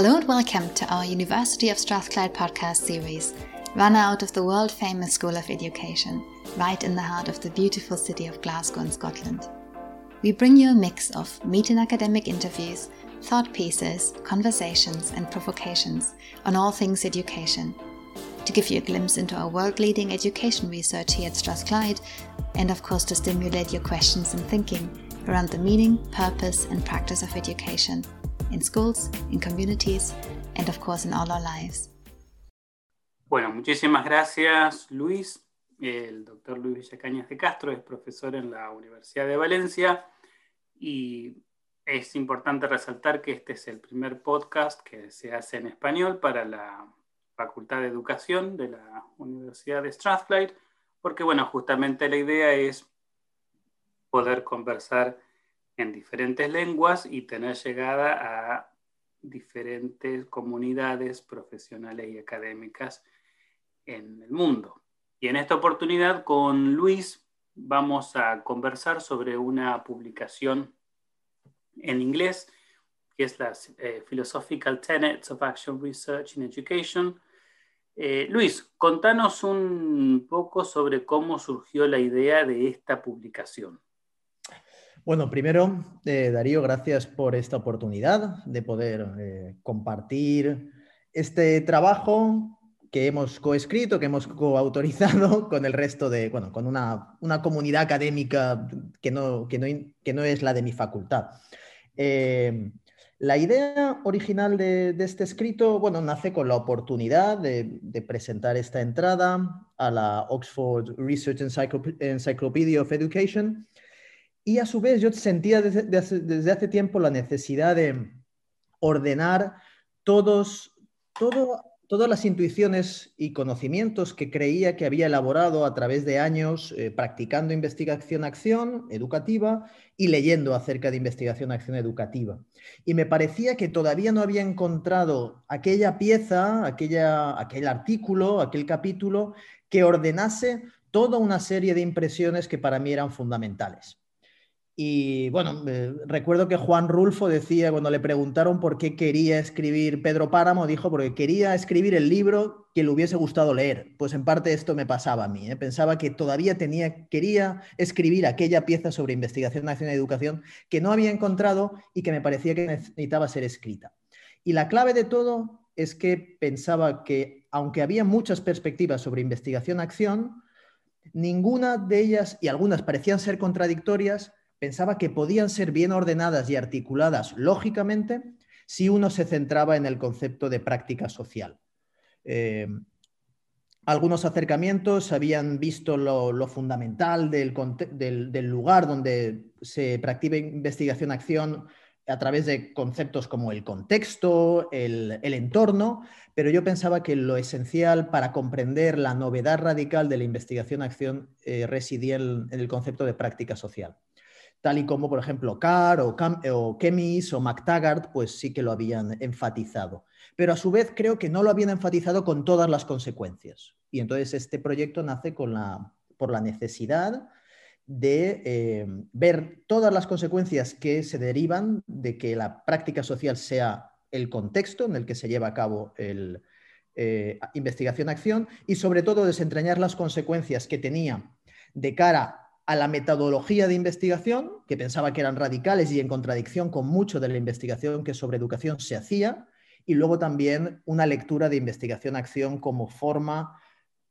Hello and welcome to our University of Strathclyde podcast series, run out of the world famous School of Education, right in the heart of the beautiful city of Glasgow in Scotland. We bring you a mix of meet and academic interviews, thought pieces, conversations, and provocations on all things education. To give you a glimpse into our world leading education research here at Strathclyde, and of course to stimulate your questions and thinking around the meaning, purpose, and practice of education in schools, in communities, and of course in all our lives. Bueno, muchísimas gracias Luis. El doctor Luis Villacañas de Castro es profesor en la Universidad de Valencia y es importante resaltar que este es el primer podcast que se hace en español para la Facultad de Educación de la Universidad de Strathclyde, porque bueno, justamente la idea es poder conversar en diferentes lenguas y tener llegada a diferentes comunidades profesionales y académicas en el mundo. Y en esta oportunidad con Luis vamos a conversar sobre una publicación en inglés que es la eh, Philosophical Tenets of Action Research in Education. Eh, Luis, contanos un poco sobre cómo surgió la idea de esta publicación. Bueno, primero, eh, Darío, gracias por esta oportunidad de poder eh, compartir este trabajo que hemos coescrito, que hemos coautorizado con el resto de, bueno, con una, comunidad académica que no, que, no, es la de mi facultad. Eh, la idea original de, este escrito, bueno, nace con la oportunidad de, presentar esta entrada a la Oxford Research Encyclopedia of Education, y a su vez yo sentía desde, hace, tiempo la necesidad de ordenar todas las intuiciones y conocimientos que creía que había elaborado a través de años eh, practicando investigación-acción educativa y leyendo acerca de investigación-acción educativa. Y me parecía que todavía no había encontrado aquella pieza, aquel artículo, aquel capítulo que ordenase toda una serie de impresiones que para mí eran fundamentales. Y bueno, recuerdo que Juan Rulfo decía, cuando le preguntaron por qué quería escribir Pedro Páramo, dijo porque quería escribir el libro que le hubiese gustado leer. Pues en parte esto me pasaba a mí. ¿eh? Pensaba que todavía tenía, quería escribir aquella pieza sobre investigación, nacional y educación que no había encontrado y que me parecía que necesitaba ser escrita. Y la clave de todo es que pensaba que, aunque había muchas perspectivas sobre investigación-acción, ninguna de ellas, y algunas parecían ser contradictorias, pensaba que podían ser bien ordenadas y articuladas lógicamente si uno se centraba en el concepto de práctica social. Eh, algunos acercamientos habían visto lo, fundamental del, lugar donde se practica investigación-acción a través de conceptos como el contexto, el, entorno, pero yo pensaba que lo esencial para comprender la novedad radical de la investigación-acción eh, residía en el concepto de práctica social tal y como, por ejemplo, Carr o, o Kemis o McTaggart, pues sí que lo habían enfatizado. Pero a su vez creo que no lo habían enfatizado con todas las consecuencias. Y entonces este proyecto nace con la, por la necesidad de eh, ver todas las consecuencias que se derivan de que la práctica social sea el contexto en el que se lleva a cabo el eh, investigación-acción y sobre todo desentrañar las consecuencias que tenía de cara a la metodología de investigación, que pensaba que eran radicales y en contradicción con mucho de la investigación que sobre educación se hacía, y luego también una lectura de investigación-acción como forma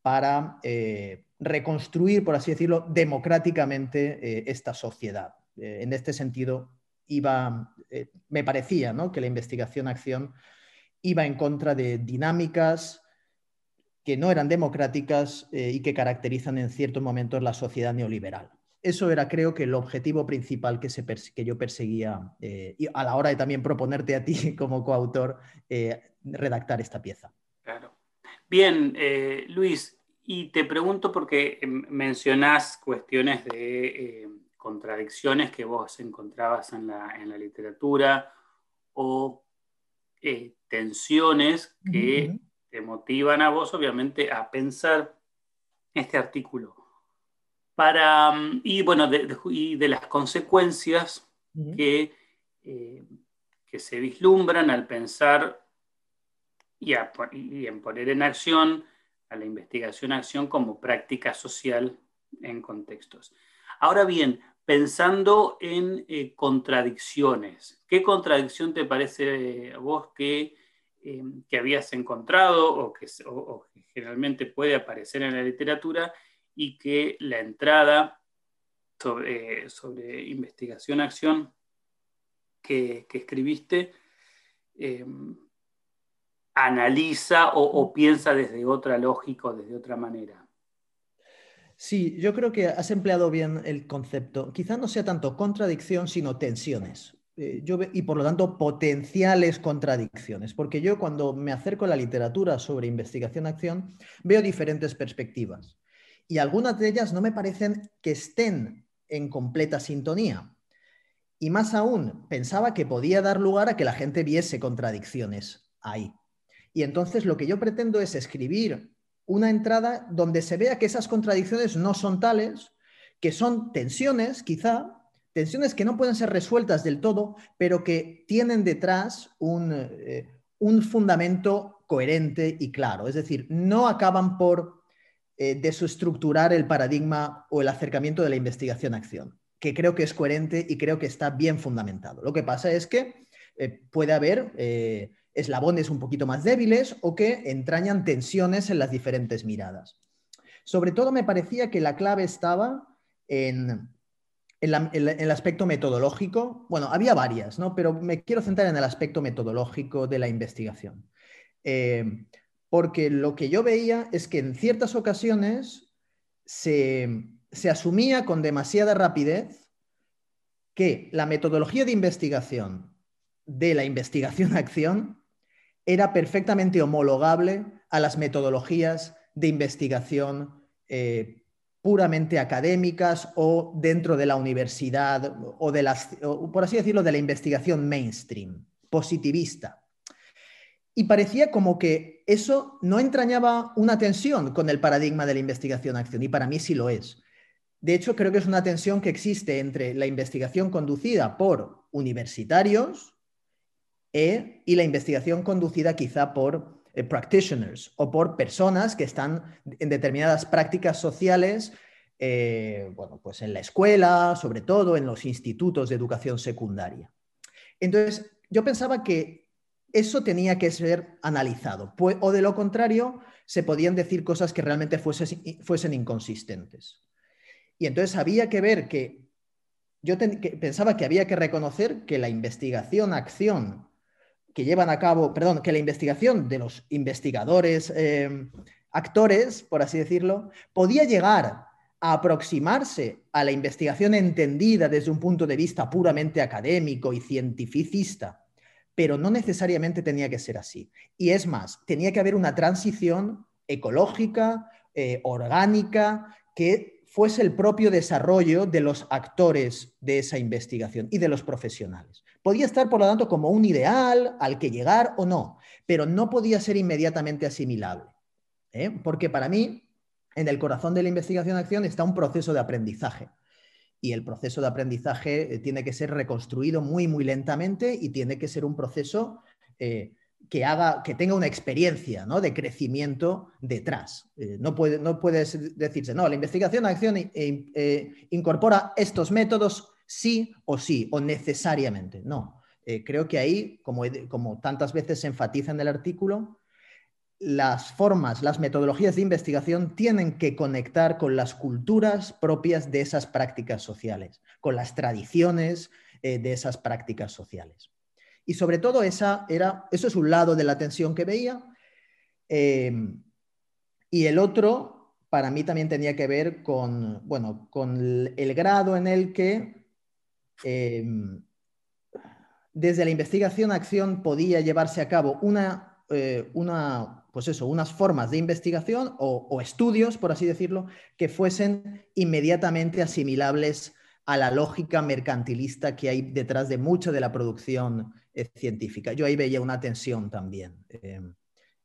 para eh, reconstruir, por así decirlo, democráticamente eh, esta sociedad. Eh, en este sentido, iba, me parecía que la investigación-acción iba en contra de dinámicas, que no eran democráticas eh, y que caracterizan en ciertos momentos la sociedad neoliberal. Eso era, creo que, el objetivo principal que, se que yo perseguía eh, y a la hora de también proponerte a ti como coautor eh, redactar esta pieza. Claro. Bien, Luis, y te pregunto porque mencionás cuestiones de contradicciones que vos encontrabas en la, en la literatura o tensiones que te motivan a vos, obviamente, a pensar este artículo. Para, mm, y bueno, de, y de las consecuencias que, eh, que se vislumbran al pensar y, en poner en acción a la investigación-acción como práctica social en contextos. Ahora bien, pensando en eh, contradicciones, ¿qué contradicción te parece a vos que, eh, que habías encontrado o que, generalmente puede aparecer en la literatura y que la entrada sobre, eh, investigación-acción que, escribiste analiza o, piensa desde otra lógica o desde otra manera. Sí, yo creo que has empleado bien el concepto. Quizá no sea tanto contradicción, sino tensiones. Eh, y por lo tanto, potenciales contradicciones. Porque yo cuando me acerco a la literatura sobre investigación-acción, veo diferentes perspectivas. Y algunas de ellas no me parecen que estén en completa sintonía. Y más aún, pensaba que podía dar lugar a que la gente viese contradicciones ahí. Y entonces lo que yo pretendo es escribir una entrada donde se vea que esas contradicciones no son tales, que son tensiones, quizá, tensiones que no pueden ser resueltas del todo, pero que tienen detrás un, eh, fundamento coherente y claro. Es decir, no acaban por eh, desestructurar el paradigma o el acercamiento de la investigación-acción, que creo que es coherente y creo que está bien fundamentado. Lo que pasa es que eh, puede haber eslabones un poquito más débiles o que entrañan tensiones en las diferentes miradas. Sobre todo me parecía que la clave estaba en, el aspecto metodológico. Bueno, había varias, ¿no? pero me quiero centrar en el aspecto metodológico de la investigación. Eh, porque lo que yo veía es que en ciertas ocasiones se, se asumía con demasiada rapidez que la metodología de investigación de la investigación-acción era perfectamente homologable a las metodologías de investigación eh, puramente académicas o dentro de la universidad o de las, por así decirlo, de la investigación mainstream, positivista. Y parecía como que eso no entrañaba una tensión con el paradigma de la investigación-acción, y para mí sí lo es. De hecho, creo que es una tensión que existe entre la investigación conducida por universitarios, e, y la investigación conducida quizá por eh, practitioners o por personas que están en determinadas prácticas sociales, eh, bueno, pues en la escuela, sobre todo en los institutos de educación secundaria. Entonces, yo pensaba que eso tenía que ser analizado, pues, o de lo contrario, se podían decir cosas que realmente fuesen, inconsistentes. Y entonces había que ver que yo pensaba que había que reconocer que la investigación-acción que llevan a cabo, perdón, que la investigación de los investigadores, eh, actores, por así decirlo, podía llegar a aproximarse a la investigación entendida desde un punto de vista puramente académico y cientificista, pero no necesariamente tenía que ser así. Y es más, tenía que haber una transición ecológica, eh, orgánica, que fuese el propio desarrollo de los actores de esa investigación y de los profesionales. Podía estar, por lo tanto, como un ideal al que llegar o no, pero no podía ser inmediatamente asimilable. ¿eh? Porque para mí, en el corazón de la investigación-acción está un proceso de aprendizaje. Y el proceso de aprendizaje eh, tiene que ser reconstruido muy, muy lentamente y tiene que ser un proceso eh, que, haga, que tenga una experiencia ¿no? de crecimiento detrás. no, puede, no puede decirse, no, la investigación-acción incorpora estos métodos sí o sí, o necesariamente. No. Eh, creo que ahí, como, como tantas veces se enfatiza en el artículo, las formas, las metodologías de investigación tienen que conectar con las culturas propias de esas prácticas sociales, con las tradiciones eh, de esas prácticas sociales. Y sobre todo esa era, eso es un lado de la tensión que veía. Eh, y el otro, para mí también tenía que ver con, bueno, con el grado en el que Em, desde la investigación-acción podía llevarse a cabo una, eh, una, pues eso, unas formas de investigación o, estudios, por así decirlo, que fuesen inmediatamente asimilables a la lógica mercantilista que hay detrás de mucha de la producción eh, científica. Yo ahí veía una tensión también. Em,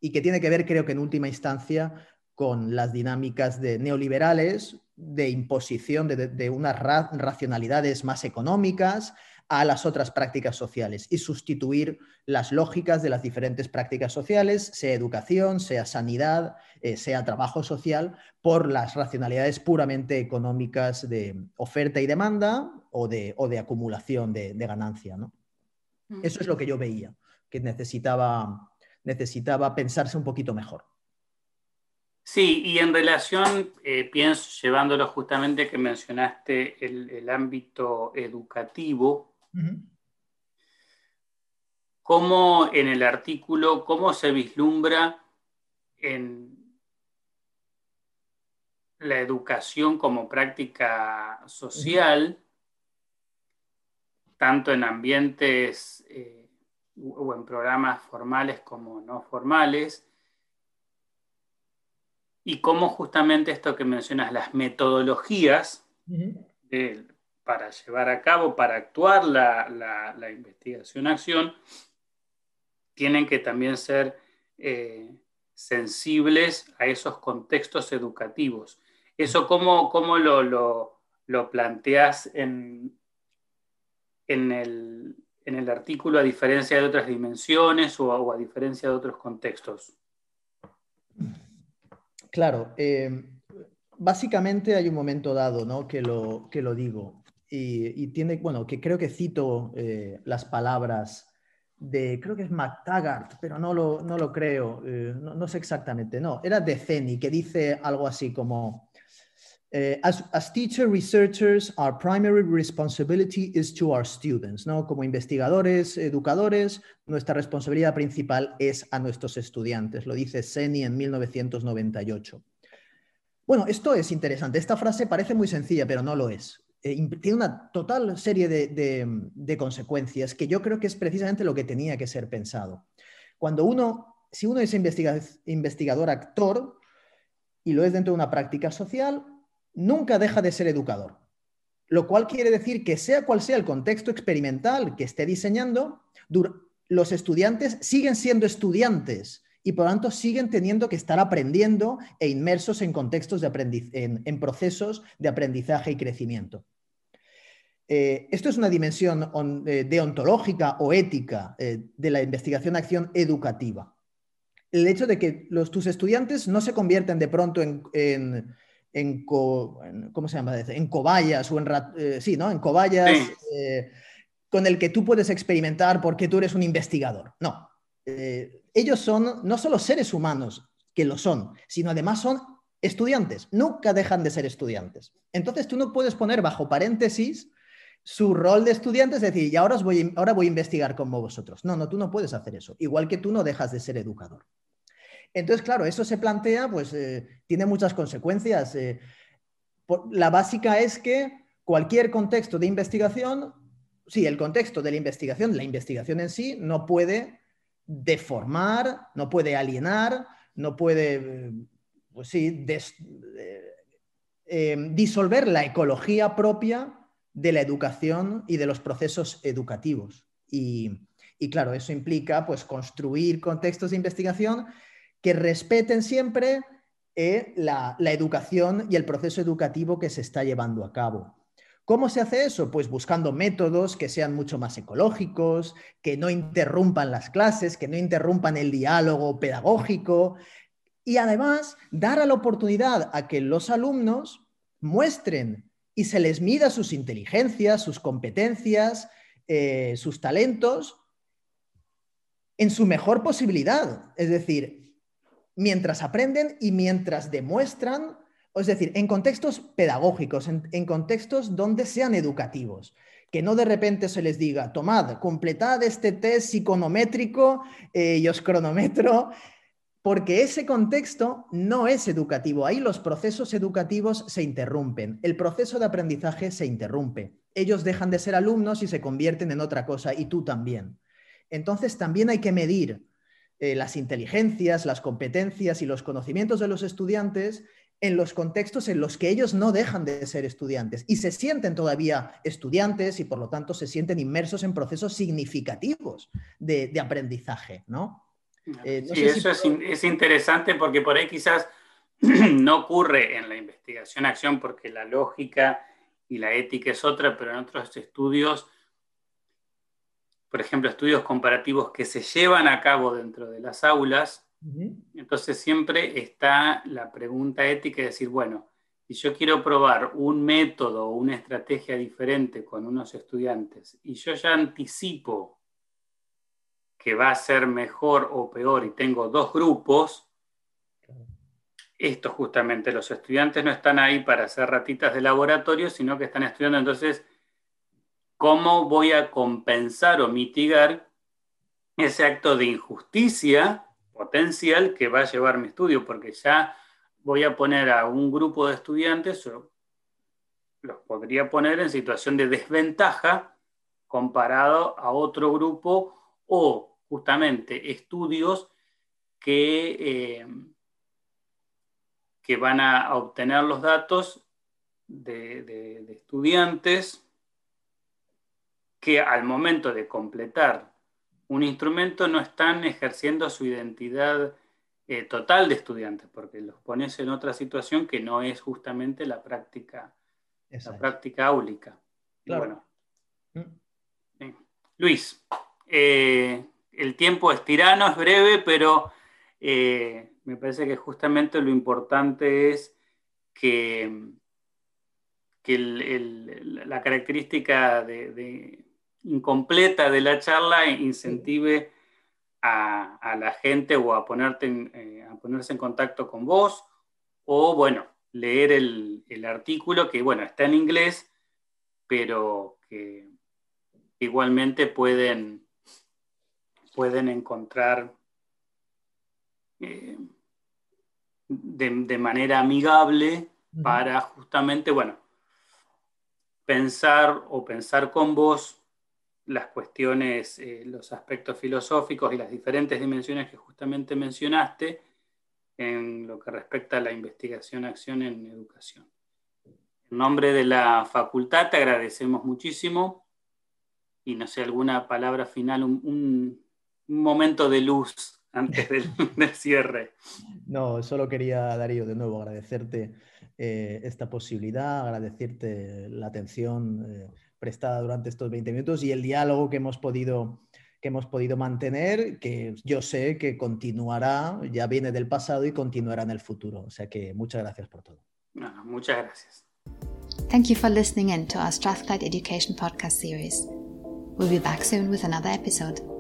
y que tiene que ver, creo que en última instancia, con las dinámicas de neoliberales de imposición de, unas racionalidades más económicas a las otras prácticas sociales y sustituir las lógicas de las diferentes prácticas sociales, sea educación, sea sanidad, eh, sea trabajo social, por las racionalidades puramente económicas de oferta y demanda o de, o de acumulación de, ganancia. ¿no? Eso es lo que yo veía, que necesitaba, necesitaba pensarse un poquito mejor. Sí, y en relación, eh, pienso, llevándolo justamente que mencionaste el, ámbito educativo, ¿cómo en el artículo, cómo se vislumbra en la educación como práctica social, tanto en ambientes eh, o en programas formales como no formales? y cómo justamente esto que mencionas, las metodologías para llevar a cabo, para actuar la, investigación-acción, tienen que también ser eh, sensibles a esos contextos educativos. ¿Eso cómo, cómo lo, lo, planteas en, en, el, artículo a diferencia de otras dimensiones o a diferencia de otros contextos? Claro, eh, básicamente hay un momento dado ¿no? que, lo, que lo digo y, tiene, bueno, que creo que cito eh, las palabras de, creo que es McTaggart, pero no lo, no lo creo, eh, no, sé exactamente, no, era de Ceni, que dice algo así como, as, as teacher researchers, our primary responsibility is to our students, ¿no? Como investigadores, educadores, nuestra responsabilidad principal es a nuestros estudiantes, lo dice Seni en 1998. Bueno, esto es interesante. Esta frase parece muy sencilla, pero no lo es. Eh, tiene una total serie de, consecuencias que yo creo que es precisamente lo que tenía que ser pensado. Cuando uno, si uno es investigador actor y lo es dentro de una práctica social, nunca deja de ser educador. Lo cual quiere decir que sea cual sea el contexto experimental que esté diseñando, los estudiantes siguen siendo estudiantes y por lo tanto siguen teniendo que estar aprendiendo e inmersos en contextos de en, procesos de aprendizaje y crecimiento. Eh, esto es una dimensión eh, deontológica o ética eh, de la investigación educativa. El hecho de que los, tus estudiantes no se convierten de pronto en, ¿cómo se llama? En cobayas o en, sí, ¿no? En cobayas con el que tú puedes experimentar porque tú eres un investigador. No. Eh, ellos son no solo seres humanos, que lo son, sino además son estudiantes. Nunca dejan de ser estudiantes. Entonces tú no puedes poner bajo paréntesis su rol de estudiante, es decir, y ahora, voy, ahora voy a investigar como vosotros. No, no, tú no puedes hacer eso. Igual que tú no dejas de ser educador. Entonces, claro, eso se plantea, pues eh, tiene muchas consecuencias. Eh, la básica es que cualquier contexto de investigación sí, el contexto de la investigación, la investigación en sí, no puede deformar, no puede alienar, no puede, pues sí, eh, disolver la ecología propia de la educación y de los procesos educativos. Y, claro, eso implica pues, construir contextos de investigación que respeten siempre eh, la educación y el proceso educativo que se está llevando a cabo. ¿Cómo se hace eso? Pues buscando métodos que sean mucho más ecológicos, que no interrumpan las clases, que no interrumpan el diálogo pedagógico y además dar la oportunidad a que los alumnos muestren y se les mida sus inteligencias, sus competencias, eh, sus talentos en su mejor posibilidad. Es decir, mientras aprenden y mientras demuestran es decir, en contextos pedagógicos, en, contextos donde sean educativos. Que no de repente se les diga, tomad, completad este test psiconométrico eh, y os cronometro, porque ese contexto no es educativo. Ahí los procesos educativos se interrumpen, el proceso de aprendizaje se interrumpe. Ellos dejan de ser alumnos y se convierten en otra cosa, y tú también. Entonces también hay que medir eh, las inteligencias, las competencias y los conocimientos de los estudiantes en los contextos en los que ellos no dejan de ser estudiantes y se sienten todavía estudiantes y por lo tanto se sienten inmersos en procesos significativos de, aprendizaje, ¿no? Eh, sí, eso es, interesante porque por ahí quizás no ocurre en la investigación-acción porque la lógica y la ética es otra, pero en otros estudios por ejemplo, estudios comparativos que se llevan a cabo dentro de las aulas, entonces siempre está la pregunta ética de decir, bueno, si yo quiero probar un método o una estrategia diferente con unos estudiantes y yo ya anticipo que va a ser mejor o peor y tengo dos grupos, esto justamente, los estudiantes no están ahí para hacer ratitas de laboratorio, sino que están estudiando. Entonces cómo voy a compensar o mitigar ese acto de injusticia potencial que va a llevar mi estudio, porque ya voy a poner a un grupo de estudiantes, los podría poner en situación de desventaja comparado a otro grupo o justamente estudios que, eh, que van a obtener los datos de estudiantes que al momento de completar un instrumento no están ejerciendo su identidad eh, total de estudiantes, porque los pones en otra situación que no es justamente la práctica, la práctica áulica. Bueno. Mm. Luis, eh, el tiempo es tirano, es breve, pero eh, me parece que justamente lo importante es que, que la característica de incompleta de la charla incentive a, la gente o a, ponerte eh, a ponerse en contacto con vos o, bueno, leer el, artículo que, bueno, está en inglés, pero que igualmente pueden, pueden encontrar eh, de, manera amigable para justamente, bueno, pensar o pensar con vos las cuestiones, eh, los aspectos filosóficos y las diferentes dimensiones que justamente mencionaste en lo que respecta a la investigación-acción en educación. En nombre de la facultad te agradecemos muchísimo y no sé, alguna palabra final, un, momento de luz antes del, cierre. No, solo quería, Darío, de nuevo agradecerte eh, esta posibilidad, agradecerte la atención. Eh, prestada durante estos 20 minutos y el diálogo que hemos podido que hemos podido mantener, que yo sé que continuará, ya viene del pasado y continuará en el futuro. O sea que muchas gracias por todo. No, muchas gracias. Thank you for listening in to our Strathclyde Education podcast series. We'll be back soon with another episode.